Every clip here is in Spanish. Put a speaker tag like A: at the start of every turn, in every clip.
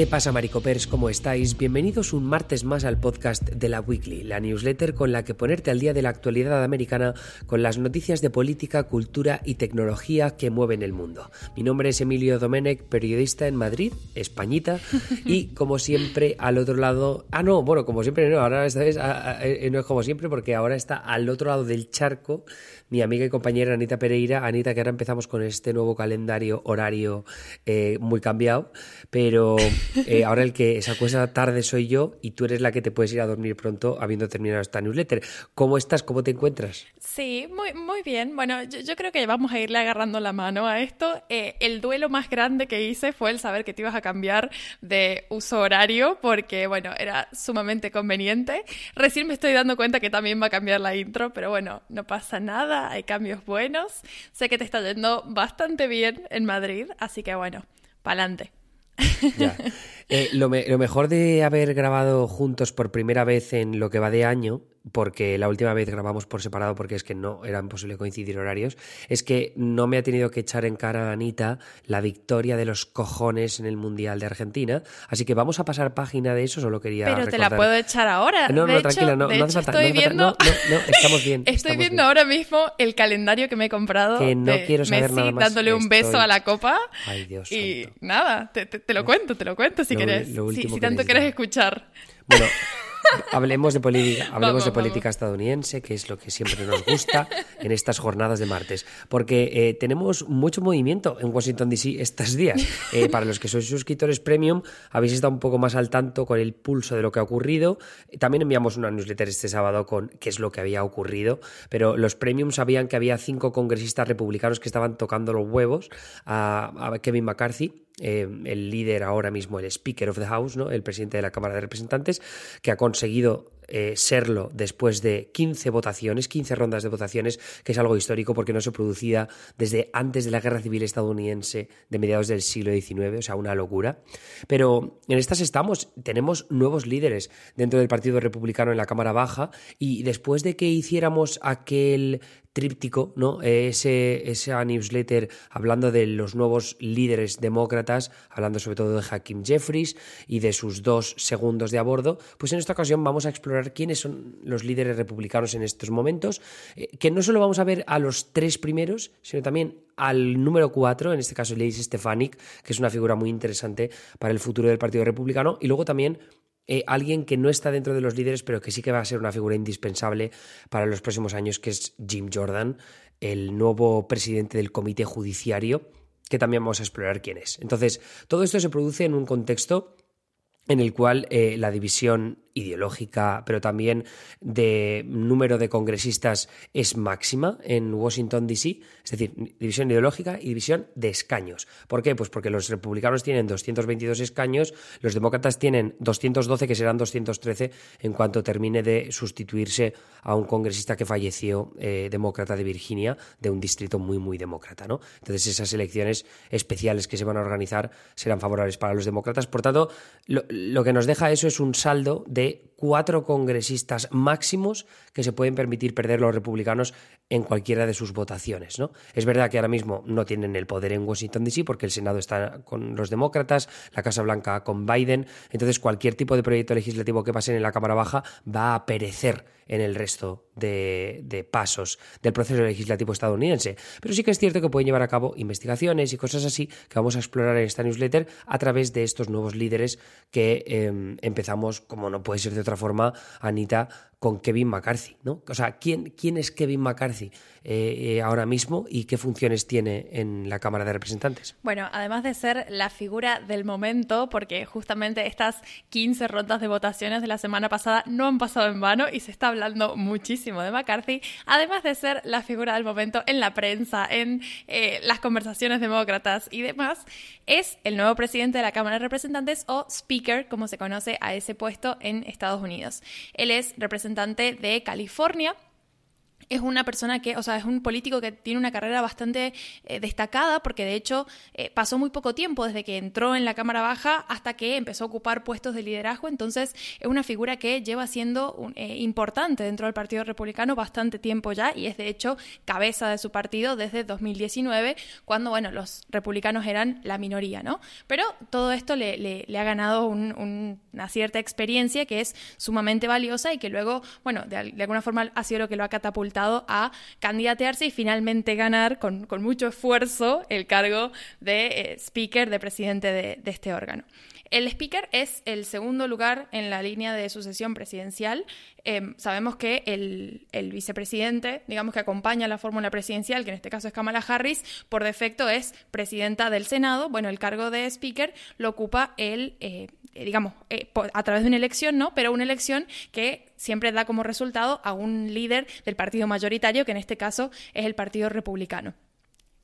A: ¿Qué pasa, Maricopers? ¿Cómo estáis? Bienvenidos un martes más al podcast de la Weekly, la newsletter con la que ponerte al día de la actualidad americana con las noticias de política, cultura y tecnología que mueven el mundo. Mi nombre es Emilio Domenech, periodista en Madrid, españita, y como siempre al otro lado... Ah, no, bueno, como siempre no, ahora esta vez eh, no es como siempre porque ahora está al otro lado del charco mi amiga y compañera Anita Pereira. Anita, que ahora empezamos con este nuevo calendario horario eh, muy cambiado, pero eh, ahora el que se acuesta tarde soy yo y tú eres la que te puedes ir a dormir pronto habiendo terminado esta newsletter. ¿Cómo estás? ¿Cómo te encuentras?
B: Sí, muy, bien. Bueno, yo, creo que vamos a irle agarrando la mano a esto. Eh, el duelo más grande que hice fue el saber que te ibas a cambiar de uso horario porque, bueno, era sumamente conveniente. Recién me estoy dando cuenta que también va a cambiar la intro, pero bueno, no pasa nada, hay cambios buenos. Sé que te está yendo bastante bien en Madrid, así que bueno, pa'lante.
A: Ya. Eh, lo, mejor de haber grabado juntos por primera vez en lo que va de año, porque la última vez grabamos por separado porque es que no era imposible coincidir horarios, es que no me ha tenido que echar en cara a Anita la victoria de los cojones en el Mundial de Argentina. Así que vamos a pasar página de eso, solo quería.
B: Pero te la puedo echar ahora.
A: No, no, tranquila, no, no hace falta. Estoy viendo... no, estamos bien.
B: Estoy viendo ahora mismo el calendario que me he comprado.
A: Que no quiero saber nada más.
B: dándole un beso a la copa.
A: Ay, Dios.
B: Y nada, te, lo cuento, te lo cuento si si, tanto quieres escuchar.
A: Bueno, hablemos de política, hablemos de política estadounidense, que es lo que siempre nos gusta en estas jornadas de martes, porque eh, tenemos mucho movimiento en Washington DC estos días. Eh, para los que sois suscriptores premium, habéis estado un poco más al tanto con el pulso de lo que ha ocurrido. También enviamos una newsletter este sábado con qué es lo que había ocurrido, pero los premium sabían que había cinco congresistas republicanos que estaban tocando los huevos a Kevin McCarthy eh, el líder ahora mismo, el Speaker of the House, ¿no? el presidente de la Cámara de Representantes, que ha conseguido eh, serlo después de 15 votaciones, 15 rondas de votaciones, que es algo histórico porque no se producía desde antes de la Guerra Civil estadounidense de mediados del siglo XIX, o sea, una locura. Pero en estas estamos, tenemos nuevos líderes dentro del Partido Republicano en la Cámara Baja y después de que hiciéramos aquel tríptico, ¿no? Ese, esa newsletter hablando de los nuevos líderes demócratas, hablando sobre todo de Hakim Jeffries y de sus dos segundos de a bordo, pues en esta ocasión vamos a explorar quiénes son los líderes republicanos en estos momentos, eh, que no solo vamos a ver a los tres primeros, sino también al número cuatro, en este caso Lady Stefanik, que es una figura muy interesante para el futuro del Partido Republicano, y luego también eh, alguien que no está dentro de los líderes, pero que sí que va a ser una figura indispensable para los próximos años, que es Jim Jordan, el nuevo presidente del Comité Judiciario, que también vamos a explorar quién es. Entonces, todo esto se produce en un contexto en el cual eh, la división ideológica, pero también de número de congresistas es máxima en Washington, D.C., es decir, división ideológica y división de escaños. ¿Por qué? Pues porque los republicanos tienen 222 escaños, los demócratas tienen 212, que serán 213 en cuanto termine de sustituirse a un congresista que falleció, eh, demócrata de Virginia, de un distrito muy, muy demócrata. ¿no? Entonces, esas elecciones especiales que se van a organizar serán favorables para los demócratas. Por tanto, lo, lo que nos deja eso es un saldo de cuatro congresistas máximos que se pueden permitir perder los republicanos en cualquiera de sus votaciones. ¿no? Es verdad que ahora mismo no tienen el poder en Washington, D.C. porque el Senado está con los demócratas, la Casa Blanca con Biden, entonces cualquier tipo de proyecto legislativo que pase en la Cámara Baja va a perecer en el resto de, pasos del proceso legislativo estadounidense. Pero sí que es cierto que pueden llevar a cabo investigaciones y cosas así que vamos a explorar en esta newsletter a través de estos nuevos líderes que em, empezamos, como no puede ser de otra forma, Anita, con Kevin McCarthy, ¿no? O sea, ¿quién, quién es Kevin McCarthy eh, eh, ahora mismo y qué funciones tiene en la Cámara de Representantes?
B: Bueno, además de ser la figura del momento, porque justamente estas 15 rondas de votaciones de la semana pasada no han pasado en vano y se está hablando muchísimo de McCarthy, además de ser la figura del momento en la prensa, en eh, las conversaciones demócratas y demás, es el nuevo presidente de la Cámara de Representantes o Speaker, como se conoce a ese puesto en Estados Unidos. Él es representante de California es una persona que, o sea, es un político que tiene una carrera bastante eh, destacada porque de hecho eh, pasó muy poco tiempo desde que entró en la Cámara Baja hasta que empezó a ocupar puestos de liderazgo, entonces es una figura que lleva siendo eh, importante dentro del Partido Republicano bastante tiempo ya y es de hecho cabeza de su partido desde 2019 cuando, bueno, los republicanos eran la minoría, ¿no? Pero todo esto le, ha ganado una cierta experiencia que es sumamente valiosa y que luego, bueno, de, de alguna forma ha sido lo que lo ha catapultado a candidatearse y finalmente ganar con, mucho esfuerzo el cargo de eh, speaker, de presidente de, este órgano. El speaker es el segundo lugar en la línea de sucesión presidencial. Em, sabemos que el, vicepresidente, digamos que acompaña la fórmula presidencial, que en este caso es Kamala Harris, por defecto es presidenta del Senado. Bueno, el cargo de speaker lo ocupa el, eh, eh, digamos, a través de una elección, ¿no? Pero una elección que siempre da como resultado a un líder del partido mayoritario, que en este caso es el Partido Republicano.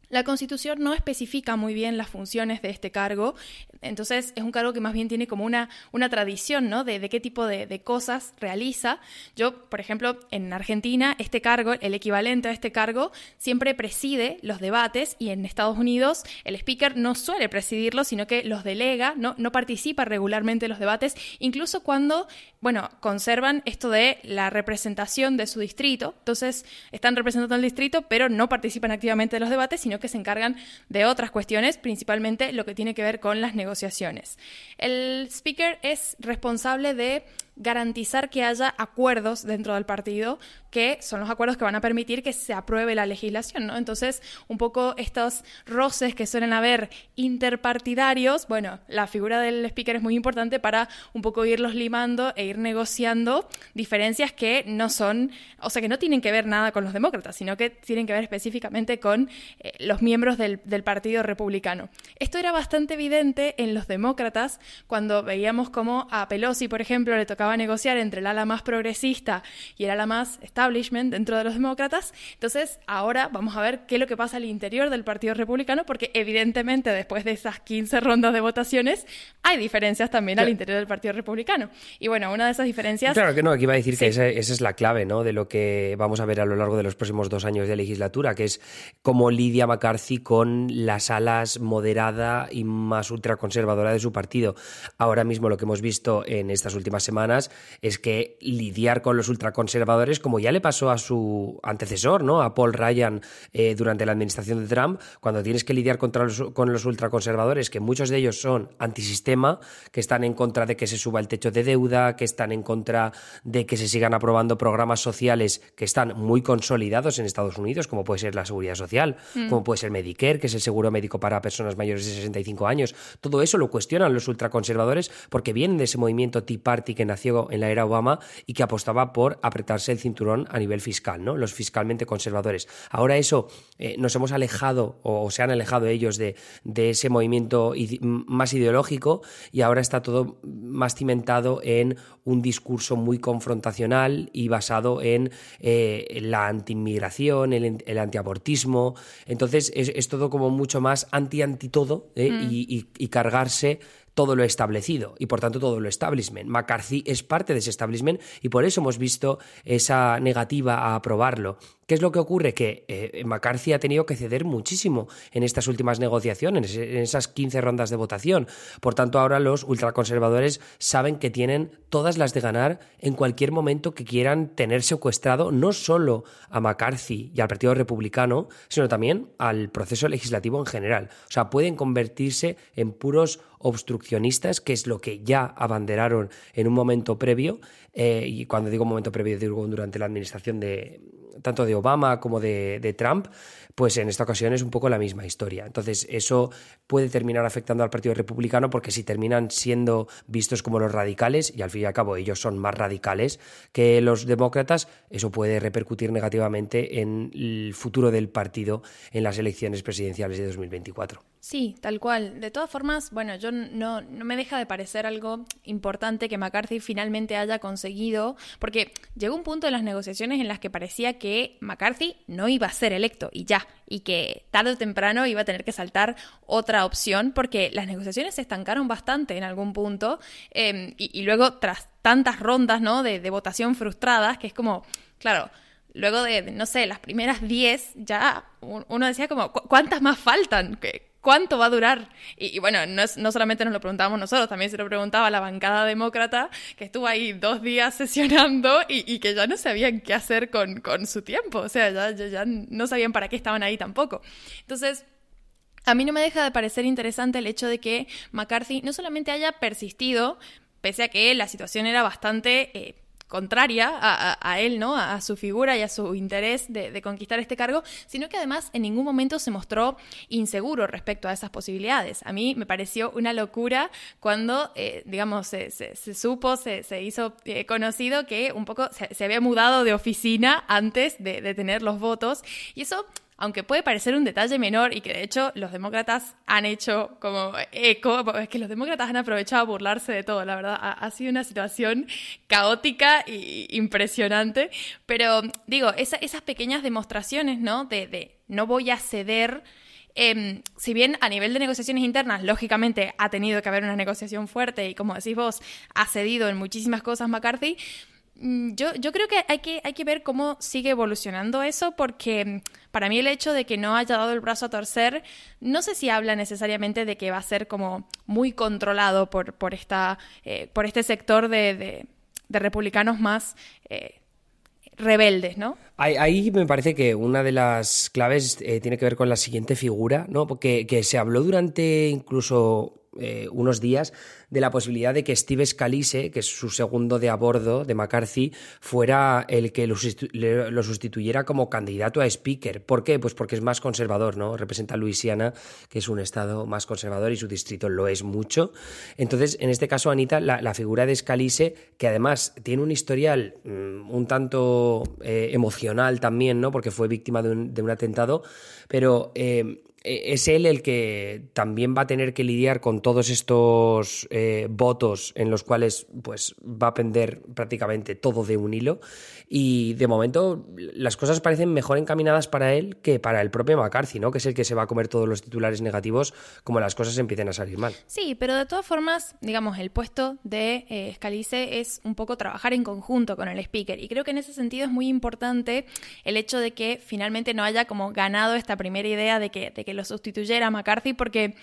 B: La Constitución no especifica muy bien las funciones de este cargo, entonces es un cargo que más bien tiene como una, una tradición, ¿no? De, qué tipo de, cosas realiza. Yo, por ejemplo, en Argentina, este cargo, el equivalente a este cargo, siempre preside los debates y en Estados Unidos el speaker no suele presidirlos, sino que los delega, no, no participa regularmente en los debates, incluso cuando, bueno, conservan esto de la representación de su distrito. Entonces, están representando al distrito, pero no participan activamente en los debates, sino que se encargan de otras cuestiones, principalmente lo que tiene que ver con las negociaciones. El speaker es responsable de garantizar que haya acuerdos dentro del partido, que son los acuerdos que van a permitir que se apruebe la legislación, ¿no? Entonces, un poco estos roces que suelen haber interpartidarios, bueno, la figura del speaker es muy importante para un poco irlos limando e ir negociando diferencias que no son, o sea, que no tienen que ver nada con los demócratas, sino que tienen que ver específicamente con eh, los miembros del, del Partido Republicano. Esto era bastante evidente en los demócratas cuando veíamos como a Pelosi, por ejemplo, le tocaba a negociar entre el ala más progresista y el ala más establishment dentro de los demócratas. Entonces, ahora vamos a ver qué es lo que pasa al interior del Partido Republicano, porque evidentemente después de esas 15 rondas de votaciones hay diferencias también al interior del Partido Republicano. Y bueno, una de esas diferencias...
A: Claro que no, aquí iba a decir que esa, es la clave ¿no? de lo que vamos a ver a lo largo de los próximos dos años de legislatura, que es cómo lidia McCarthy con las alas moderada y más ultraconservadora de su partido. Ahora mismo lo que hemos visto en estas últimas semanas es que lidiar con los ultraconservadores, como ya le pasó a su antecesor, ¿no? a Paul Ryan eh, durante la administración de Trump, cuando tienes que lidiar contra los, con los ultraconservadores, que muchos de ellos son antisistema, que están en contra de que se suba el techo de deuda, que están en contra de que se sigan aprobando programas sociales que están muy consolidados en Estados Unidos, como puede ser la seguridad social, mm. como puede ser Medicare, que es el seguro médico para personas mayores de 65 años. Todo eso lo cuestionan los ultraconservadores porque vienen de ese movimiento Tea Party que nació en la era Obama y que apostaba por apretarse el cinturón a nivel fiscal, ¿no? Los fiscalmente conservadores. Ahora eso eh, nos hemos alejado o, se han alejado ellos de, ese movimiento más ideológico y ahora está todo más cimentado en un discurso muy confrontacional y basado en eh, la anti-inmigración, el, antiabortismo. Entonces es, todo como mucho más anti-anti todo ¿eh? mm. y cargarse todo lo establecido y por tanto todo lo establishment. McCarthy es parte de ese establishment y por eso hemos visto esa negativa a aprobarlo. ¿Qué es lo que ocurre? Que eh, McCarthy ha tenido que ceder muchísimo en estas últimas negociaciones, en esas 15 rondas de votación. Por tanto, ahora los ultraconservadores saben que tienen todas las de ganar en cualquier momento que quieran tener secuestrado no solo a McCarthy y al Partido Republicano, sino también al proceso legislativo en general. O sea, pueden convertirse en puros obstruccionistas, que es lo que ya abanderaron en un momento previo, eh, y cuando digo momento previo digo durante la administración de tanto de Obama como de, de, Trump, pues en esta ocasión es un poco la misma historia. Entonces, eso puede terminar afectando al Partido Republicano porque si terminan siendo vistos como los radicales, y al fin y al cabo ellos son más radicales que los demócratas, eso puede repercutir negativamente en el futuro del partido en las elecciones presidenciales de 2024.
B: Sí, tal cual. De todas formas, bueno, yo no, no me deja de parecer algo importante que McCarthy finalmente haya conseguido, porque llegó un punto en las negociaciones en las que parecía que McCarthy no iba a ser electo y ya, y que tarde o temprano iba a tener que saltar otra opción, porque las negociaciones se estancaron bastante en algún punto, em, y, luego tras tantas rondas ¿no? de, votación frustradas, que es como, claro, luego de, no sé, las primeras 10, ya uno decía como, ¿cuántas más faltan? ¿Cuánto va a durar? Y, bueno, no, no, solamente nos lo preguntábamos nosotros, también se lo preguntaba la bancada demócrata, que estuvo ahí dos días sesionando y, que ya no sabían qué hacer con, con su tiempo, o sea, ya, ya, ya no sabían para qué estaban ahí tampoco. Entonces, a mí no me deja de parecer interesante el hecho de que McCarthy no solamente haya persistido, pese a que la situación era bastante eh, contraria a, él, ¿no? A, su figura y a su interés de, conquistar este cargo, sino que además en ningún momento se mostró inseguro respecto a esas posibilidades. A mí me pareció una locura cuando, eh, digamos, se, supo, se, hizo eh, conocido que un poco se, había mudado de oficina antes de tener los votos y eso aunque puede parecer un detalle menor y que de hecho los demócratas han hecho como eco, es que los demócratas han aprovechado a burlarse de todo, la verdad, ha, sido una situación caótica e impresionante, pero digo, esas pequeñas demostraciones, ¿no? De, no voy a ceder. Em, si bien a nivel de negociaciones internas, lógicamente ha tenido que haber una negociación fuerte y como decís vos, ha cedido en muchísimas cosas McCarthy, yo, yo creo que hay, que hay que ver cómo sigue evolucionando eso, porque mm, para mí el hecho de que no haya dado el brazo a torcer, no sé si habla necesariamente de que va a ser como muy controlado por, por, esta, eh, por este sector de, de, republicanos más eh, rebeldes, ¿no?
A: Ahí, me parece que una de las claves eh, tiene que ver con la siguiente figura, ¿no? Porque que se habló durante incluso unos días de la posibilidad de que Steve Scalise, que es su segundo de a bordo de McCarthy, fuera el que lo, sustituyera como candidato a speaker. ¿Por qué? Pues porque es más conservador, ¿no? Representa Luisiana, que es un estado más conservador y su distrito lo es mucho. Entonces, en este caso, Anita, la, figura de Scalise, que además tiene un historial mm, un tanto eh, emocional también, ¿no? Porque fue víctima de un, atentado, pero eh, es él el que también va a tener que lidiar con todos estos eh, votos en los cuales pues va a pender prácticamente todo de un hilo y de momento las cosas parecen mejor encaminadas para él que para el propio McCarthy, ¿no? Que es el que se va a comer todos los titulares negativos como las cosas empiecen a salir mal.
B: Sí, pero de todas formas, digamos, el puesto de eh, es un poco trabajar en conjunto con el speaker y creo que en ese sentido es muy importante el hecho de que finalmente no haya como ganado esta primera idea de que, de que lo sustituyera McCarthy porque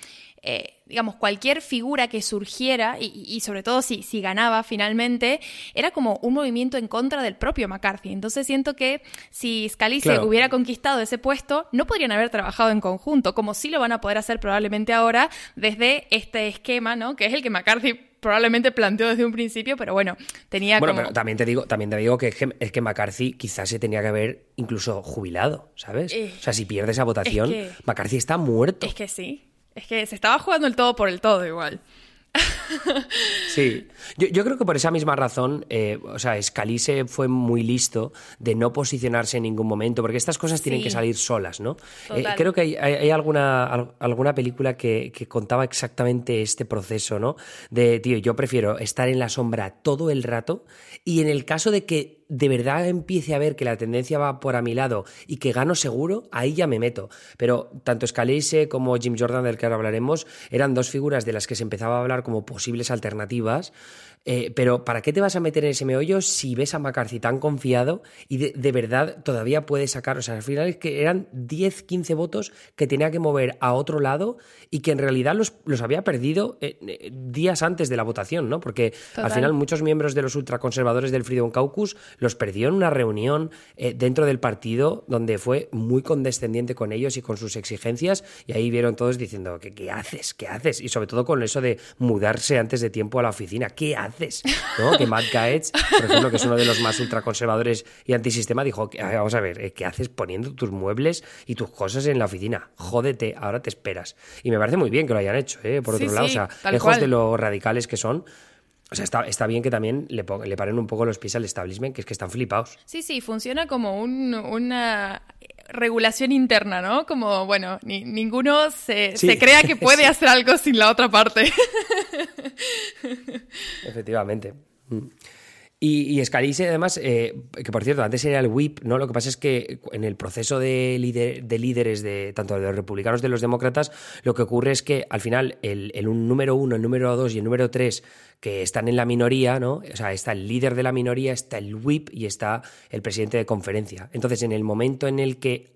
B: eh, digamos, cualquier figura que surgiera, y, sobre todo si, si, ganaba finalmente, era como un movimiento en contra del propio McCarthy. Entonces siento que si Scalise hubiera conquistado ese puesto, no podrían haber trabajado en conjunto, como sí lo van a poder hacer probablemente ahora desde este esquema, ¿no? Que es el que McCarthy probablemente planteó desde un principio, pero bueno, tenía
A: bueno, pero también te digo, también te digo que es, que McCarthy quizás se tenía que haber incluso jubilado, ¿sabes? Eh, o sea, si pierde esa votación, McCarthy está muerto.
B: Es que sí. Es que se estaba jugando el todo por el todo igual.
A: Sí, yo, creo que por esa misma razón, eh, o sea, Scalise fue muy listo de no posicionarse en ningún momento, porque estas cosas tienen que salir solas, ¿no? Eh, creo que hay, alguna, alguna película que, que, contaba exactamente este proceso, ¿no? De, tío, yo prefiero estar en la sombra todo el rato y en el caso de que de verdad empiece a ver que la tendencia va por a mi lado y que gano seguro, ahí ya me meto. Pero tanto Scalise como Jim Jordan, del que ahora hablaremos, eran dos figuras de las que se empezaba a hablar como posibles alternativas eh, pero ¿para qué te vas a meter en ese meollo si ves a McCarthy tan confiado y de, verdad todavía puede sacar? O sea, al final es que eran 10, 15 votos que tenía que mover a otro lado y que en realidad los, los había perdido eh, eh, días antes de la votación, ¿no? Porque al final muchos miembros de los ultraconservadores del Freedom Caucus los perdió en una reunión dentro del partido donde fue muy condescendiente con ellos y con sus exigencias y ahí vieron todos diciendo, ¿qué, qué haces? ¿Qué haces? Y sobre todo con eso de mudarse antes de tiempo a la oficina. ¿Qué haces? ¿No? Que Matt Gaetz, por ejemplo, que es uno de los más ultraconservadores y antisistema, dijo, vamos a ver, eh, ¿qué haces poniendo tus muebles y tus cosas en la oficina? Jódete, ahora te esperas. Y me parece muy bien que lo hayan hecho, ¿eh? por otro lado, o sea, lejos de lo radicales que son, o sea, está, está, bien que también le, le, paren un poco los pies al establishment, que es que están flipados.
B: Sí, sí, funciona como una regulación interna, ¿no? Como, bueno, ninguno se, crea que puede hacer algo sin la otra parte.
A: Efectivamente. Y, y Scalise, además, eh, que por cierto, antes era el whip, ¿no? Lo que pasa es que en el proceso de, de líderes de tanto de los republicanos de los demócratas, lo que ocurre es que al final el, el número uno, el número dos y el número tres que están en la minoría, ¿no? O sea, está el líder de la minoría, está el whip y está el presidente de conferencia. Entonces, en el momento en el que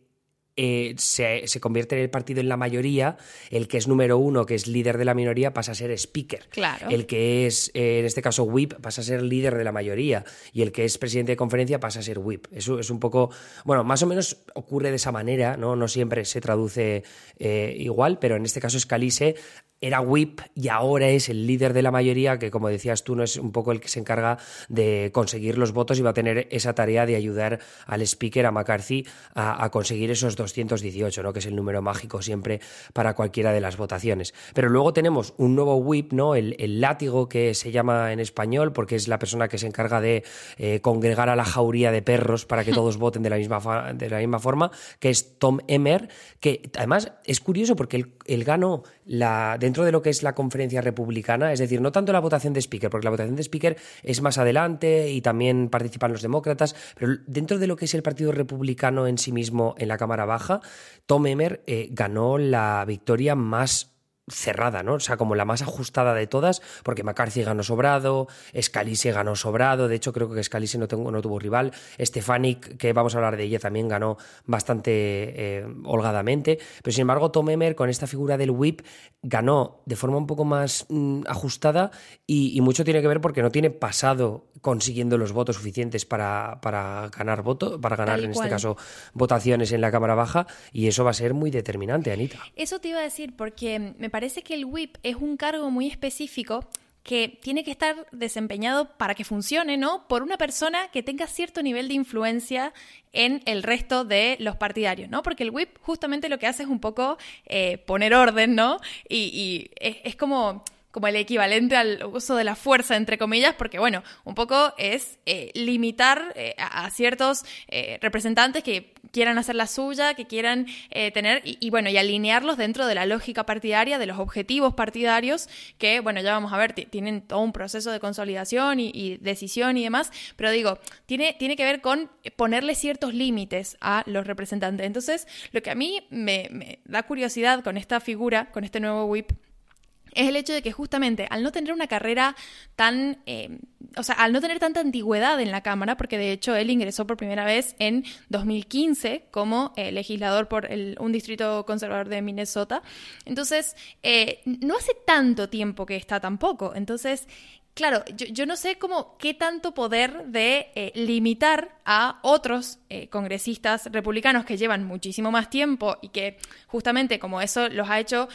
A: eh, se, convierte el partido en la mayoría, el que es número uno, que es líder de la minoría, pasa a ser speaker.
B: Claro.
A: El que es, eh, en este caso, whip, pasa a ser líder de la mayoría. Y el que es presidente de conferencia pasa a ser whip. Eso es un poco, bueno, más o menos ocurre de esa manera, ¿no? No siempre se traduce eh, igual, pero en este caso Scalise era whip y ahora es el líder de la mayoría, que como decías tú, no es un poco el que se encarga de conseguir los votos y va a tener esa tarea de ayudar al speaker, a McCarthy, a, conseguir esos 218, ¿no? que es el número mágico siempre para cualquiera de las votaciones. Pero luego tenemos un nuevo whip, ¿no? el, látigo que se llama en español, porque es la persona que se encarga de eh, congregar a la jauría de perros para que todos voten de la misma, de la misma forma, que es Tom Emmer, que además es curioso porque él, él ganó la dentro de lo que es la conferencia republicana, es decir, no tanto la votación de speaker, porque la votación de speaker es más adelante y también participan los demócratas, pero dentro de lo que es el Partido Republicano en sí mismo en la Cámara Baja, Tom Emmer eh, ganó la victoria más cerrada, ¿no? O sea, como la más ajustada de todas, porque McCarthy ganó sobrado, Scalise ganó sobrado, de hecho creo que Scalise no, no tuvo rival, Stefanik, que vamos a hablar de ella, también ganó bastante eh, holgadamente, pero sin embargo Tom Emmer con esta figura del whip ganó de forma un poco más mm, ajustada y, mucho tiene que ver porque no tiene pasado consiguiendo los votos suficientes para, para ganar voto, para ganar en este caso votaciones en la Cámara Baja y eso va a ser muy determinante, Anita.
B: Eso te iba a decir porque me parece que el whip es un cargo muy específico que tiene que estar desempeñado para que funcione, ¿no? Por una persona que tenga cierto nivel de influencia en el resto de los partidarios, ¿no? Porque el whip justamente lo que hace es un poco eh, poner orden, ¿no? Y, es como como el equivalente al uso de la fuerza, entre comillas, porque bueno, un poco es eh, limitar eh, a, ciertos eh, representantes que quieran hacer la suya, que quieran tener, y, bueno, y alinearlos dentro de la lógica partidaria, de los objetivos partidarios, que bueno, ya vamos a ver, tienen todo un proceso de consolidación y, decisión y demás, pero digo, tiene, tiene que ver con ponerle ciertos límites a los representantes. Entonces, lo que a mí me, me da curiosidad con esta figura, con este nuevo whip, es el hecho de que justamente al no tener una carrera tan, eh, o sea, al no tener tanta antigüedad en la Cámara, porque de hecho él ingresó por primera vez en 2015 como eh, legislador por un distrito conservador de Minnesota, entonces eh, no hace tanto tiempo que está tampoco, entonces... Claro, yo, no sé cómo qué tanto poder de limitar a otros congresistas republicanos que llevan muchísimo más tiempo y que justamente como eso los ha hecho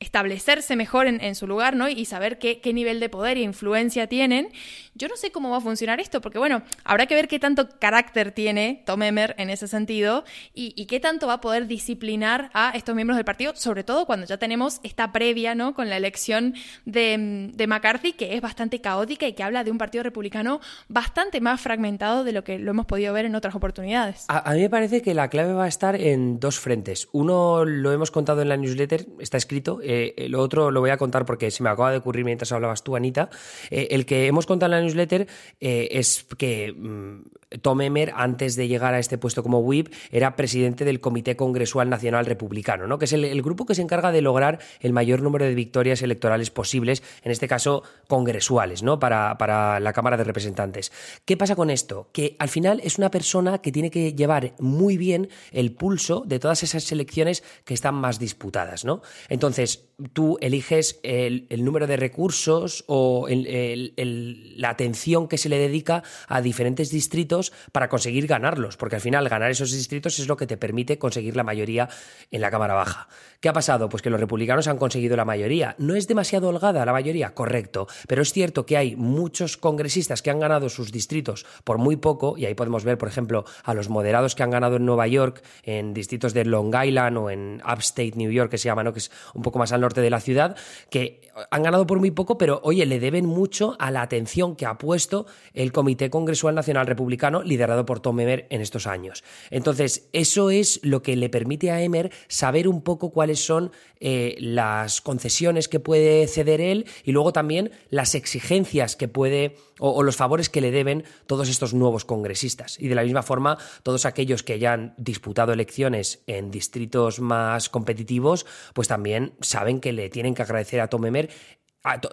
B: establecerse mejor en, su lugar, ¿no? Y saber qué, qué, nivel de poder e influencia tienen. Yo no sé cómo va a funcionar esto, porque bueno, habrá que ver qué tanto carácter tiene Tom Emmer en ese sentido y, qué tanto va a poder disciplinar a estos miembros del partido, sobre todo cuando ya tenemos esta previa, ¿no? Con la elección de, de McCarthy, que es bastante caótica y que habla de un partido republicano bastante más fragmentado de lo que lo hemos podido ver en otras oportunidades.
A: A, a mí me parece que la clave va a estar en dos frentes. Uno lo hemos contado en la newsletter, está escrito, eh, lo otro lo voy a contar porque se me acaba de ocurrir mientras hablabas tú, Anita. Eh, el que hemos contado en la newsletter eh, es que mm, Tom Emmer, antes de llegar a este puesto como whip, era presidente del Comité Congresual Nacional Republicano, ¿no? que es el, grupo que se encarga de lograr el mayor número de victorias electorales posibles, en este caso congresuales, ¿no? para, para la Cámara de Representantes. ¿Qué pasa con esto? Que al final es una persona que tiene que llevar muy bien el pulso de todas esas elecciones que están más disputadas. ¿no? Entonces, tú eliges el, número de recursos o la atención que se le dedica a diferentes distritos para conseguir ganarlos, porque al final ganar esos distritos es lo que te permite conseguir la mayoría en la Cámara Baja. ¿Qué ha pasado? Pues que los republicanos han conseguido la mayoría. ¿No es demasiado holgada la mayoría? Correcto, pero es cierto que hay muchos congresistas que han ganado sus distritos por muy poco, y ahí podemos ver, por ejemplo, a los moderados que han ganado en Nueva York, en distritos de Long Island o en Upstate New York, que se llama, ¿no? que es un poco más al norte de la ciudad, que han ganado por muy poco, pero oye, le deben mucho a la atención que ha puesto el Comité Congresual Nacional Republicano liderado por Tom Emmer en estos años. Entonces, eso es lo que le permite a Emmer saber un poco cuáles son eh, las concesiones que puede ceder él y luego también las exigencias que puede o, los favores que le deben todos estos nuevos congresistas. Y de la misma forma, todos aquellos que hayan disputado elecciones en distritos más competitivos, pues también saben que le tienen que agradecer a Tom Emmer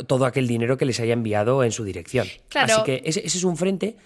A: todo aquel dinero que les haya enviado en su dirección. Así que ese, es un frente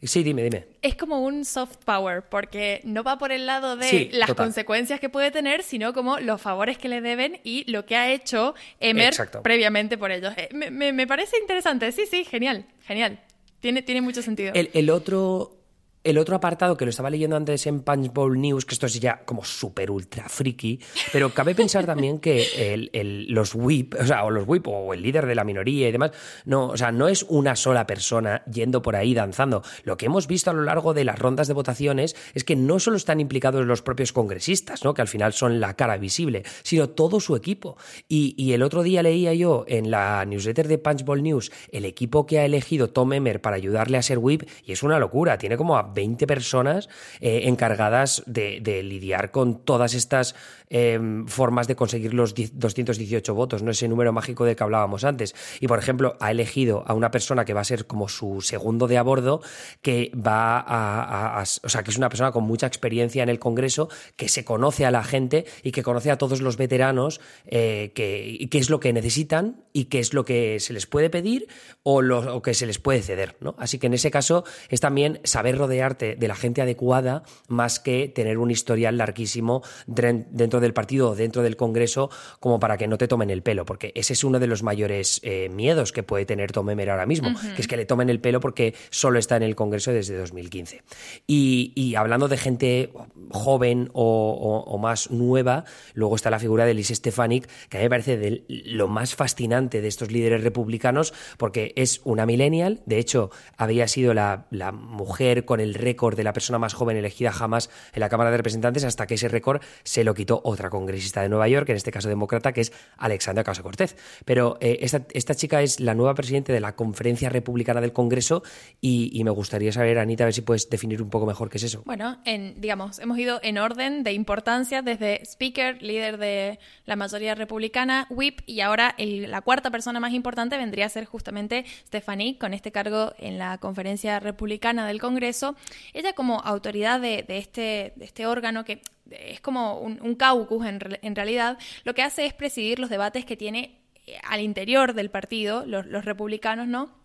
A: Sí, dime, dime.
B: Es como un soft power, porque no va por el lado de las consecuencias que puede tener, sino como los favores que le deben y lo que ha hecho Emer previamente por ellos. Eh, me, parece interesante, sí, sí, genial, genial. Tiene, tiene mucho sentido.
A: El, el otro el otro apartado que lo estaba leyendo antes en Punchbowl News, que esto es ya como súper ultra friki, pero cabe pensar también que los whip, o sea, o los whip, o el líder de la minoría y demás, no, o sea, no es una sola persona yendo por ahí danzando. Lo que hemos visto a lo largo de las rondas de votaciones es que no solo están implicados los propios congresistas, ¿no? que al final son la cara visible, sino todo su equipo. Y, el otro día leía yo en la newsletter de Punchbowl News el equipo que ha elegido Tom Emmer para ayudarle a ser whip, y es una locura, tiene como a 20 personas eh, encargadas de, lidiar con todas estas em, formas de conseguir los 218 votos, ¿no? ese número mágico del que hablábamos antes. Y, por ejemplo, ha elegido a una persona que va a ser como su segundo de a bordo, que va a, o sea, que es una persona con mucha experiencia en el Congreso, que se conoce a la gente y que conoce a todos los veteranos eh, que, qué es lo que necesitan y qué es lo que se les puede pedir o lo que se les puede ceder. ¿no? Así que en ese caso es también saber rodearte de la gente adecuada más que tener un historial larguísimo dentro del partido o dentro del Congreso como para que no te tomen el pelo, porque ese es uno de los mayores eh, miedos que puede tener Tom Emmer ahora mismo, que es que le tomen el pelo porque solo está en el Congreso desde 2015. Y, hablando de gente joven o, más nueva, luego está la figura de Liz Stefanik, que a mí me parece lo más fascinante de estos líderes republicanos, porque es una millennial, de hecho había sido la, la mujer con el récord de la persona más joven elegida jamás en la Cámara de Representantes hasta que ese récord se lo quitó otra congresista de Nueva York, en este caso demócrata, que es Alexandra Ocasio Cortez. Pero eh, esta, chica es la nueva presidenta de la Conferencia Republicana del Congreso y, me gustaría saber, Anita, a ver si puedes definir un poco mejor qué es eso.
B: Bueno, en, digamos, hemos ido en orden de importancia desde Speaker, líder de la mayoría republicana, Whip, y ahora la cuarta persona más importante vendría a ser justamente Stephanie, con este cargo en la Conferencia Republicana del Congreso. Ella como autoridad de, este, de este órgano que es como un, caucus en, en, realidad, lo que hace es presidir los debates que tiene eh, al interior del partido, los, los republicanos, ¿no?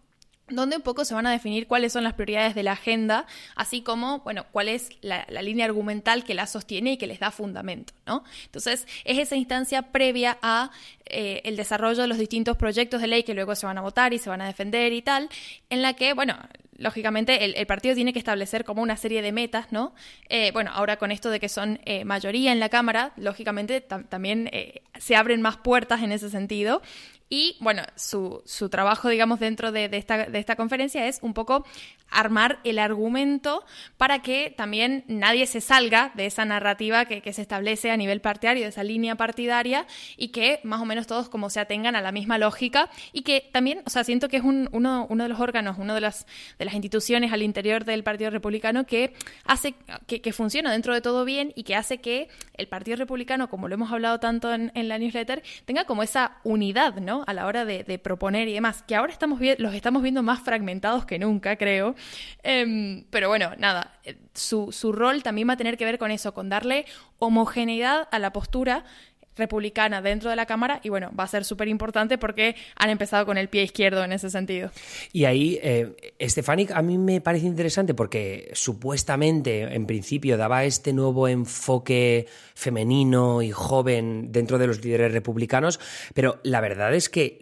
B: donde un poco se van a definir cuáles son las prioridades de la agenda, así como, bueno, cuál es la, línea argumental que la sostiene y que les da fundamento, ¿no? Entonces, es esa instancia previa a eh, el desarrollo de los distintos proyectos de ley que luego se van a votar y se van a defender y tal, en la que, bueno, lógicamente el, partido tiene que establecer como una serie de metas, ¿no? Eh, bueno, ahora con esto de que son eh, mayoría en la Cámara, lógicamente también se abren más puertas en ese sentido y bueno, su, su trabajo, digamos, dentro de, esta, de esta conferencia es un poco armar el argumento para que también nadie se salga de esa narrativa que, se establece a nivel partidario, de esa línea partidaria, y que más o menos todos como se atengan a la misma lógica y que también, o sea, siento que es un, uno, uno de los órganos, una de las, de las instituciones al interior del Partido Republicano que hace que, que funciona dentro de todo bien y que hace que el Partido Republicano, como lo hemos hablado tanto en, en la newsletter, tenga como esa unidad, ¿no? A la hora de, proponer y demás, que ahora estamos los estamos viendo más fragmentados que nunca, creo. Em, pero bueno, nada, eh, su, su rol también va a tener que ver con eso, con darle homogeneidad a la postura republicana dentro de la Cámara y bueno, va a ser súper importante porque han empezado con el pie izquierdo en ese sentido.
A: Y ahí, eh, Stefanik a mí me parece interesante porque supuestamente en principio daba este nuevo enfoque femenino y joven dentro de los líderes republicanos, pero la verdad es que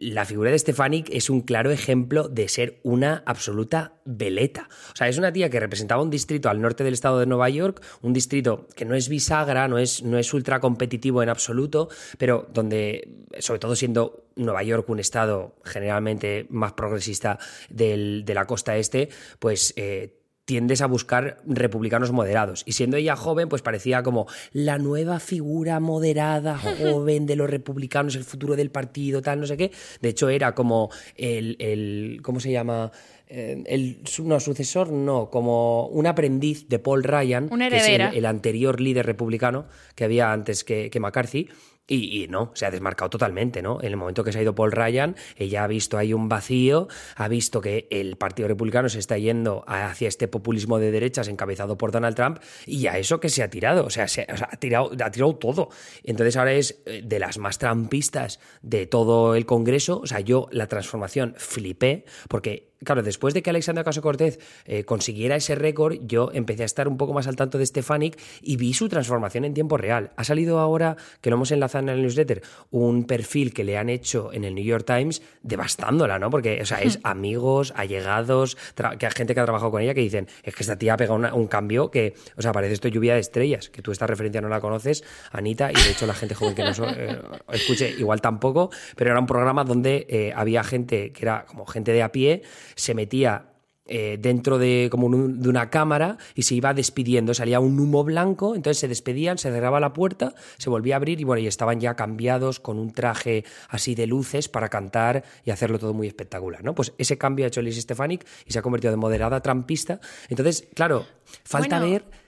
A: la figura de Stefanik es un claro ejemplo de ser una absoluta veleta. O sea, es una tía que representaba un distrito al norte del estado de Nueva York, un distrito que no es bisagra, no es, no es ultra competitivo en absoluto, pero donde, sobre todo siendo Nueva York un estado generalmente más progresista de la costa este, pues... Eh, tiendes a buscar republicanos moderados. Y siendo ella joven, pues parecía como la nueva figura moderada, joven de los republicanos, el futuro del partido, tal, no sé qué. De hecho, era como el, el ¿cómo se llama? Eh, el no, sucesor no, como un aprendiz de Paul Ryan, que es el, anterior líder republicano que había antes que, que McCarthy, y, no, se ha desmarcado totalmente, ¿no? En el momento que se ha ido Paul Ryan, ella ha visto ahí un vacío, ha visto que el Partido Republicano se está yendo hacia este populismo de derechas encabezado por Donald Trump y a eso que se ha tirado, o sea, se ha, tirado, ha tirado todo. Entonces ahora es eh, de las más trampistas de todo el Congreso, o sea, yo la transformación flipé porque claro, después de que Alexandra Caso Cortez eh, consiguiera ese récord, yo empecé a estar un poco más al tanto de Stefanik y vi su transformación en tiempo real. Ha salido ahora, que lo hemos enlazado en el newsletter, un perfil que le han hecho en el New York Times devastándola, ¿no? Porque, o sea, es amigos, allegados, que hay gente que ha trabajado con ella que dicen, es que esta tía ha pegado un cambio que, o sea, parece esto lluvia de estrellas, que tú esta referencia no la conoces, Anita, y de hecho la gente joven que no eh, escuche igual tampoco, pero era un programa donde eh, había gente que era como gente de a pie, se metía eh, dentro de como de una cámara y se iba despidiendo, salía un humo blanco, entonces se despedían, se cerraba la puerta, se volvía a abrir y bueno, y estaban ya cambiados con un traje así de luces para cantar y hacerlo todo muy espectacular, ¿no? Pues ese cambio ha hecho Liz Stefanik y se ha convertido de moderada trampista. Entonces, claro, falta ver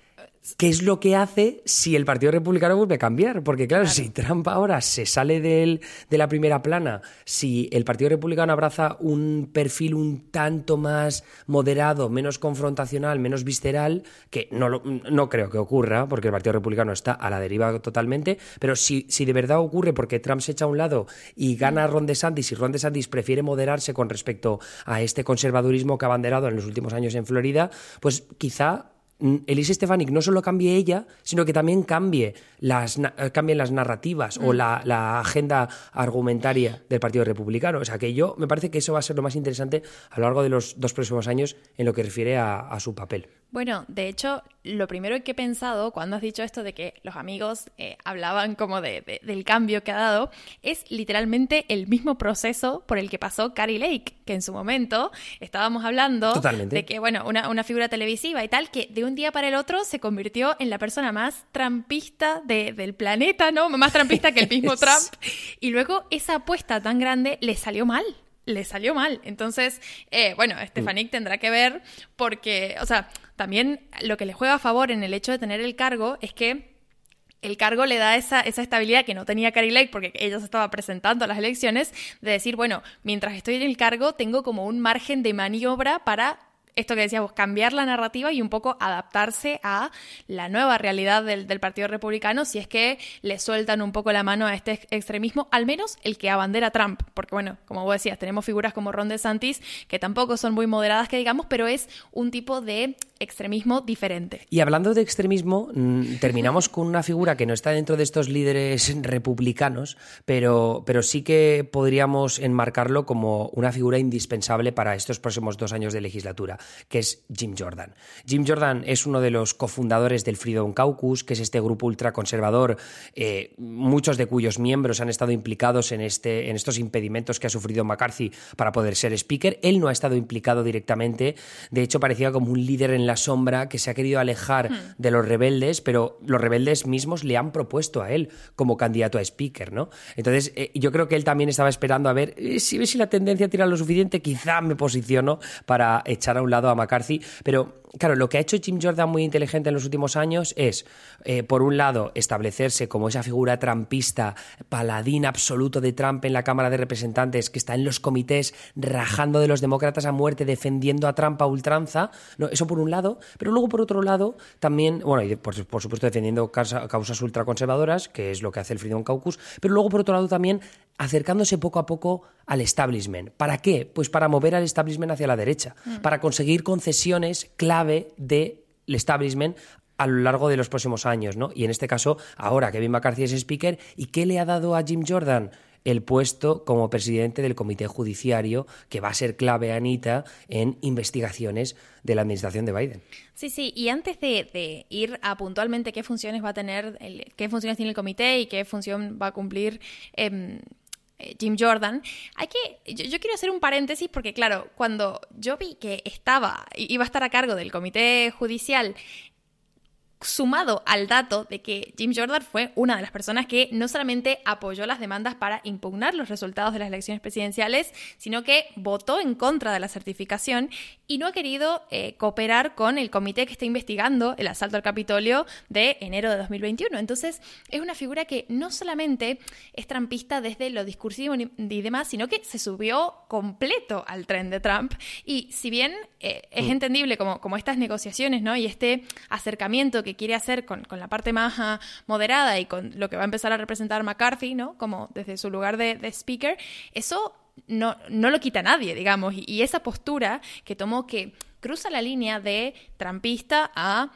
A: ¿Qué es lo que hace si el Partido Republicano vuelve a cambiar? Porque claro, si Trump ahora se sale de la primera plana, si el Partido Republicano abraza un perfil un tanto más moderado, menos confrontacional, menos visceral, que no, no creo que ocurra, porque el Partido Republicano está a la deriva totalmente, pero si, si de verdad ocurre porque Trump se echa a un lado y gana Ron DeSantis y Ron DeSantis prefiere moderarse con respecto a este conservadurismo que ha abanderado en los últimos años en Florida, pues quizá Elise Stefanik no solo cambie ella, sino que también cambie las, cambien las narrativas o mm. la, agenda argumentaria del Partido Republicano. O sea que yo me parece que eso va a ser lo más interesante a lo largo de los dos próximos años en lo que refiere a su papel.
B: Bueno, de hecho, lo primero que he pensado cuando has dicho esto de que los amigos eh, hablaban como de, del cambio que ha dado, es literalmente el mismo proceso por el que pasó Carrie Lake, que en su momento estábamos hablando de que, bueno, una, figura televisiva y tal, que de un día para el otro se convirtió en la persona más trampista del planeta, ¿no? Más trampista que el mismo Trump. Y luego esa apuesta tan grande le salió mal le salió mal. Entonces, eh, bueno, Stefanik tendrá que ver porque, o sea, también lo que le juega a favor en el hecho de tener el cargo es que el cargo le da esa, esa estabilidad que no tenía Carrie Lake porque ella se estaba presentando a las elecciones, de decir, bueno, mientras estoy en el cargo tengo como un margen de maniobra para esto que decíamos, cambiar la narrativa y un poco adaptarse a la nueva realidad del, Partido Republicano si es que le sueltan un poco la mano a este extremismo, al menos el que abandera Trump, porque bueno, como vos decías, tenemos figuras como Ron DeSantis que tampoco son muy moderadas que digamos, pero es un tipo de extremismo diferente.
A: Y hablando de extremismo, mm, terminamos con una figura que no está dentro de estos líderes republicanos, pero, pero sí que podríamos enmarcarlo como una figura indispensable para estos próximos dos años de legislatura, que es Jim Jordan. Jim Jordan es uno de los cofundadores del Freedom Caucus, que es este grupo ultraconservador, eh, muchos de cuyos miembros han estado implicados en, este, en estos impedimentos que ha sufrido McCarthy para poder ser speaker. Él no ha estado implicado directamente, de hecho parecía como un líder en la sombra que se ha querido alejar hmm. de los rebeldes, pero los rebeldes mismos le han propuesto a él como candidato a speaker, ¿no? Entonces, eh, yo creo que él también estaba esperando a ver eh, si si la tendencia tira lo suficiente, quizá me posiciono para echar a un lado a McCarthy, pero claro, lo que ha hecho Jim Jordan muy inteligente en los últimos años es, eh, por un lado, establecerse como esa figura trampista, paladín absoluto de Trump en la Cámara de Representantes, que está en los comités rajando de los demócratas a muerte, defendiendo a Trump a ultranza. No, eso por un lado, pero luego por otro lado, también, bueno, y por, supuesto defendiendo causas ultraconservadoras, que es lo que hace el Freedom Caucus, pero luego por otro lado también acercándose poco a poco al establishment. ¿Para qué? Pues para mover al establishment hacia la derecha, mm. para conseguir concesiones clave del establishment a lo largo de los próximos años, ¿no? Y en este caso, ahora Kevin McCarthy es speaker, ¿y qué le ha dado a Jim Jordan? el puesto como presidente del comité judiciario, que va a ser clave, Anita, en investigaciones de la administración de Biden.
B: Sí, sí, y antes de, ir a puntualmente qué funciones va a tener, qué funciones tiene el comité y qué función va a cumplir em, eh, Jim Jordan, hay que, yo, quiero hacer un paréntesis porque claro, cuando yo vi que estaba, iba a estar a cargo del comité judicial, sumado al dato de que Jim Jordan fue una de las personas que no solamente apoyó las demandas para impugnar los resultados de las elecciones presidenciales, sino que votó en contra de la certificación y no ha querido eh, cooperar con el comité que está investigando el asalto al Capitolio de enero de 2021. Entonces, es una figura que no solamente es trampista desde lo discursivo y demás, sino que se subió completo al tren de Trump. Y si bien eh, es mm. entendible como, como estas negociaciones ¿no? y este acercamiento que quiere hacer con, con, la parte más ah, moderada y con lo que va a empezar a representar McCarthy, ¿no? como desde su lugar de, de speaker, eso no, no lo quita nadie, digamos, y, esa postura que tomó que cruza la línea de trampista a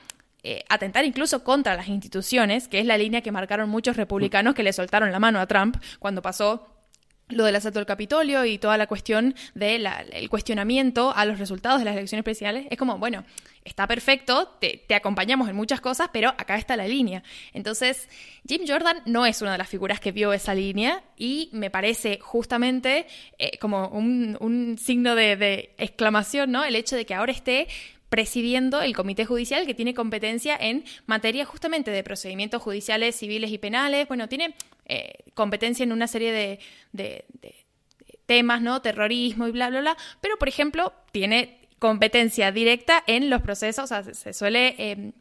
B: eh, atentar incluso contra las instituciones, que es la línea que marcaron muchos republicanos que le soltaron la mano a Trump cuando pasó lo del asalto al Capitolio y toda la cuestión del cuestionamiento a los resultados de las elecciones presidenciales, es como, bueno, está perfecto, te, acompañamos en muchas cosas, pero acá está la línea. Entonces, Jim Jordan no es una de las figuras que vio esa línea y me parece justamente eh, como un, signo de, de exclamación, ¿no? El hecho de que ahora esté presidiendo el Comité Judicial que tiene competencia en materia justamente de procedimientos judiciales, civiles y penales. Bueno, tiene eh, competencia en una serie de, temas, ¿no? Terrorismo y bla, bla, bla. Pero, por ejemplo, tiene competencia directa en los procesos, o sea, se suele eh,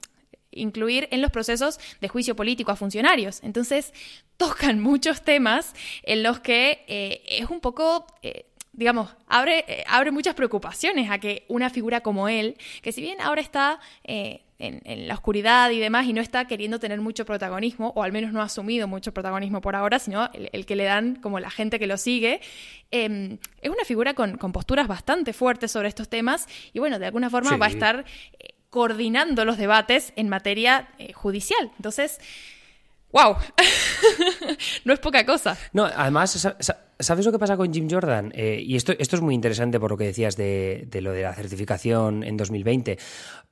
B: incluir en los procesos de juicio político a funcionarios. Entonces, tocan muchos temas en los que eh, es un poco digamos, abre, eh, abre muchas preocupaciones a que una figura como él, que si bien ahora está eh, en, la oscuridad y demás y no está queriendo tener mucho protagonismo, o al menos no ha asumido mucho protagonismo por ahora, sino el, que le dan como la gente que lo sigue, em, es una figura con, posturas bastante fuertes sobre estos temas y bueno, de alguna forma va a estar eh, coordinando los debates en materia judicial. Entonces, ¡wow! no es poca cosa.
A: No, además, ¿sabes lo que pasa con Jim Jordan? Eh, y esto, esto es muy interesante por lo que decías de, lo de la certificación en 2020.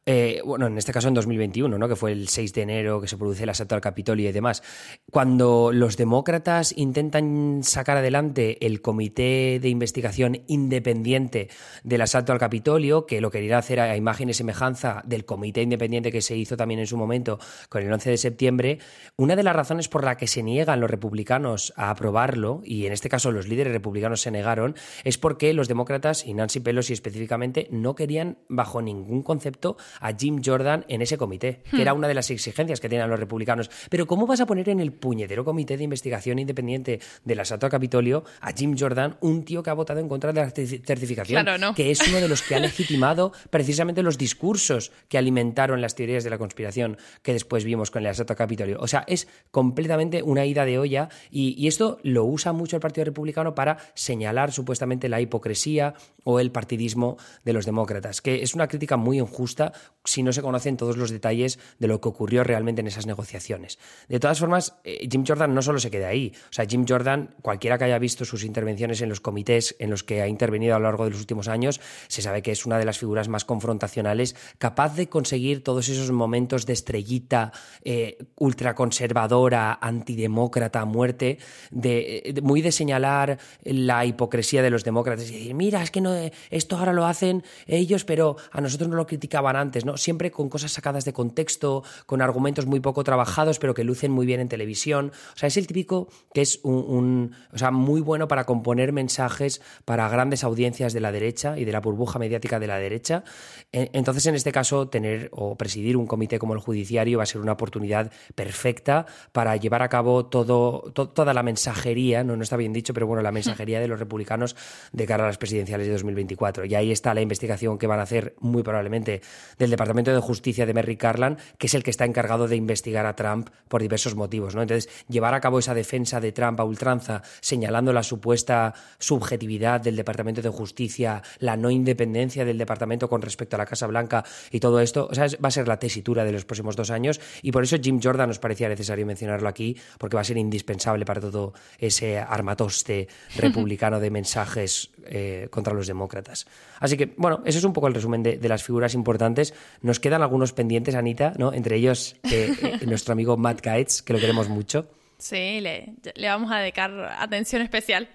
A: Eh, bueno, en este caso en 2021, ¿no? que fue el 6 de enero que se produce el asalto al Capitolio y demás, cuando los demócratas intentan sacar adelante el comité de investigación independiente del asalto al Capitolio, que lo quería hacer a imagen y semejanza del comité independiente que se hizo también en su momento con el 11 de septiembre, una de las razones por la que se niegan los republicanos a aprobarlo, y en este caso los líderes republicanos se negaron, es porque los demócratas y Nancy Pelosi específicamente no querían bajo ningún concepto a Jim Jordan en ese comité, que era hmm. una de las exigencias que tenían los republicanos. Pero ¿cómo vas a poner en el puñetero comité de investigación independiente del asalto a Capitolio a Jim Jordan, un tío que ha votado en contra de la certificación, que es uno de los que ha legitimado precisamente los discursos que alimentaron las teorías de la conspiración que después vimos con el asalto a Capitolio? O sea, es completamente una ida de olla y, esto lo usa mucho el Partido Republicano para señalar supuestamente la hipocresía o el partidismo de los demócratas, que es una crítica muy injusta si no se conocen todos los detalles de lo que ocurrió realmente en esas negociaciones. De todas formas, eh, Jim Jordan no solo se queda ahí. O sea, Jim Jordan, cualquiera que haya visto sus intervenciones en los comités en los que ha intervenido a lo largo de los últimos años, se sabe que es una de las figuras más confrontacionales, capaz de conseguir todos esos momentos de estrellita eh, ultraconservadora, antidemócrata, muerte, de, muy de señalar la hipocresía de los demócratas y decir, mira, es que no, esto ahora lo hacen ellos, pero a nosotros no lo criticaban antes ¿no? Siempre con cosas sacadas de contexto, con argumentos muy poco trabajados, pero que lucen muy bien en televisión. O sea, es el típico que es un, o sea, muy bueno para componer mensajes para grandes audiencias de la derecha y de la burbuja mediática de la derecha. Entonces, en este caso, tener o presidir un comité como el judiciario va a ser una oportunidad perfecta para llevar a cabo todo, toda la mensajería, no, no está bien dicho, pero bueno, la mensajería de los republicanos de cara a las presidenciales de 2024. Y ahí está la investigación que van a hacer muy probablemente del Departamento de Justicia de Merrick Garland, que es el que está encargado de investigar a Trump por diversos motivos. ¿no? Entonces, llevar a cabo esa defensa de Trump a ultranza, señalando la supuesta subjetividad del Departamento de Justicia, la no independencia del Departamento con respecto a la Casa Blanca y todo esto, o sea, va a ser la tesitura de los próximos dos años. Y por eso Jim Jordan nos parecía necesario mencionarlo aquí, porque va a ser indispensable para todo ese armatoste republicano de mensajes eh, contra los demócratas. Así que, bueno, ese es un poco el resumen de, las figuras importantes. Nos quedan algunos pendientes, Anita, ¿no? Entre ellos eh, eh, nuestro amigo Matt Gaetz, que lo queremos mucho.
B: Sí, le, vamos a dedicar atención especial.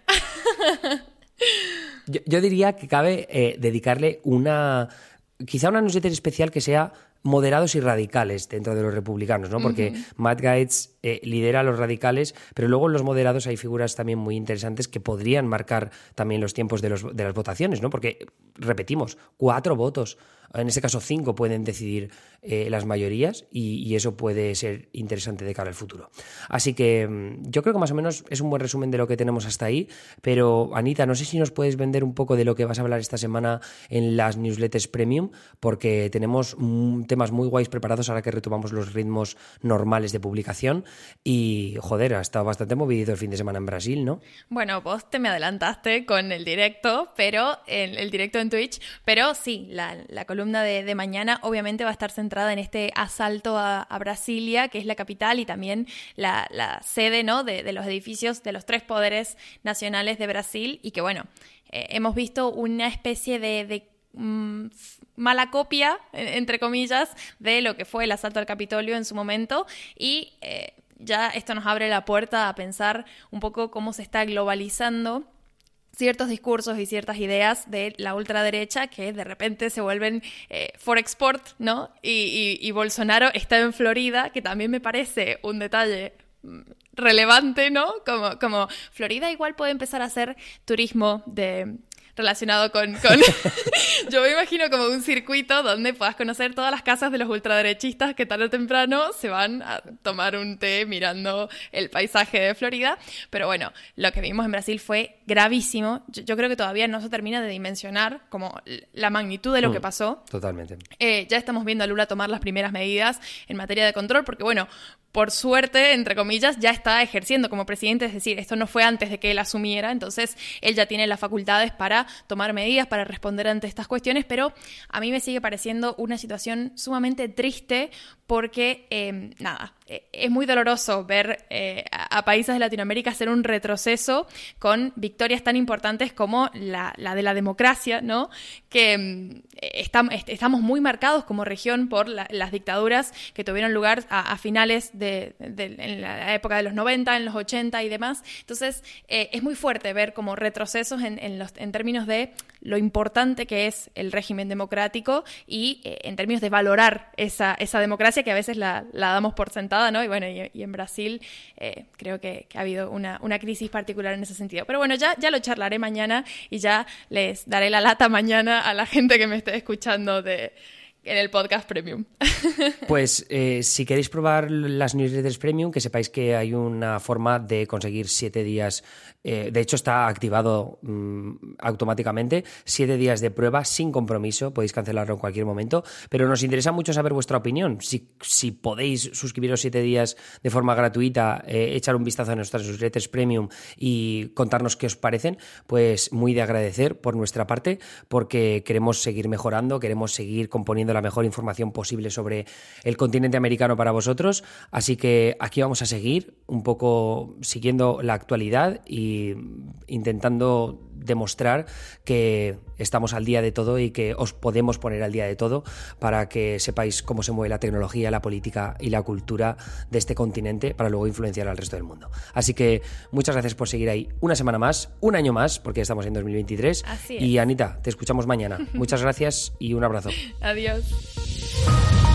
A: yo, diría que cabe dedicarle una, quizá una newsletter especial que sea moderados y radicales dentro de los republicanos, ¿no? Porque Matt Gaetz eh, lidera a los radicales, pero luego en los moderados hay figuras también muy interesantes que podrían marcar también los tiempos de, los, de las votaciones, ¿no? Porque, repetimos, cuatro votos en este caso cinco pueden decidir eh, las mayorías y, eso puede ser interesante de cara al futuro. Así que mm, yo creo que más o menos es un buen resumen de lo que tenemos hasta ahí, pero Anita, no sé si nos puedes vender un poco de lo que vas a hablar esta semana en las newsletters premium, porque tenemos mm, temas muy guays preparados ahora que retomamos los ritmos normales de publicación y joder, ha estado bastante movido el fin de semana en Brasil, ¿no?
B: Bueno, vos te me adelantaste con el directo, pero el, el directo en Twitch, pero sí, la, la columna de, mañana obviamente va a estar centrada en este asalto a, Brasilia, que es la capital y también la, sede ¿no? de, los edificios de los tres poderes nacionales de Brasil y que bueno, eh, hemos visto una especie de, mm, mala copia, entre comillas, de lo que fue el asalto al Capitolio en su momento y eh, ya esto nos abre la puerta a pensar un poco cómo se está globalizando ciertos discursos y ciertas ideas de la ultraderecha que de repente se vuelven eh, for export, ¿no? Y, Bolsonaro está en Florida, que también me parece un detalle mm, relevante, ¿no? Como, como Florida igual puede empezar a hacer turismo de relacionado con... yo me imagino como un circuito donde puedas conocer todas las casas de los ultraderechistas que tarde o temprano se van a tomar un té mirando el paisaje de Florida. Pero bueno, lo que vimos en Brasil fue gravísimo. Yo, creo que todavía no se termina de dimensionar como la magnitud de lo que mm, pasó.
A: Totalmente.
B: Eh, ya estamos viendo a Lula tomar las primeras medidas en materia de control, porque bueno, por suerte, entre comillas, ya está ejerciendo como presidente, es decir, esto no fue antes de que él asumiera, entonces él ya tiene las facultades para tomar medidas, para responder ante estas cuestiones, pero a mí me sigue pareciendo una situación sumamente triste porque, em, nada, eh, es muy doloroso ver eh, a, países de Latinoamérica hacer un retroceso con victorias tan importantes como la, de la democracia, ¿no? Que em, estamos muy marcados como región por las dictaduras que tuvieron lugar a, finales de, en la época de los 90, en los 80 y demás. Entonces, eh, es muy fuerte ver como retrocesos en, los, en términos de lo importante que es el régimen democrático y en términos de valorar esa, esa democracia que a veces la, damos por sentada, ¿no? Y bueno, y, en Brasil eh, creo que, ha habido una, crisis particular en ese sentido. Pero bueno, ya, ya lo charlaré mañana y ya les daré la lata mañana a la gente que me esté escuchando de en el podcast premium.
A: Pues eh, si queréis probar las newsletters premium, que sepáis que hay una forma de conseguir siete días eh, de hecho, está activado mm, automáticamente. Siete días de prueba sin compromiso. Podéis cancelarlo en cualquier momento. Pero nos interesa mucho saber vuestra opinión. Si, si podéis suscribiros siete días de forma gratuita, eh, echar un vistazo a nuestras newsletters premium y contarnos qué os parecen, pues muy de agradecer por nuestra parte, porque queremos seguir mejorando, queremos seguir componiendo la mejor información posible sobre el continente americano para vosotros. Así que aquí vamos a seguir un poco siguiendo la actualidad y intentando demostrar que estamos al día de todo y que os podemos poner al día de todo para que sepáis cómo se mueve la tecnología, la política y la cultura de este continente para luego influenciar al resto del mundo. Así que muchas gracias por seguir ahí una semana más, un año más, porque estamos en 2023. Y Anita, te escuchamos mañana. Muchas gracias y un abrazo.
B: Adiós.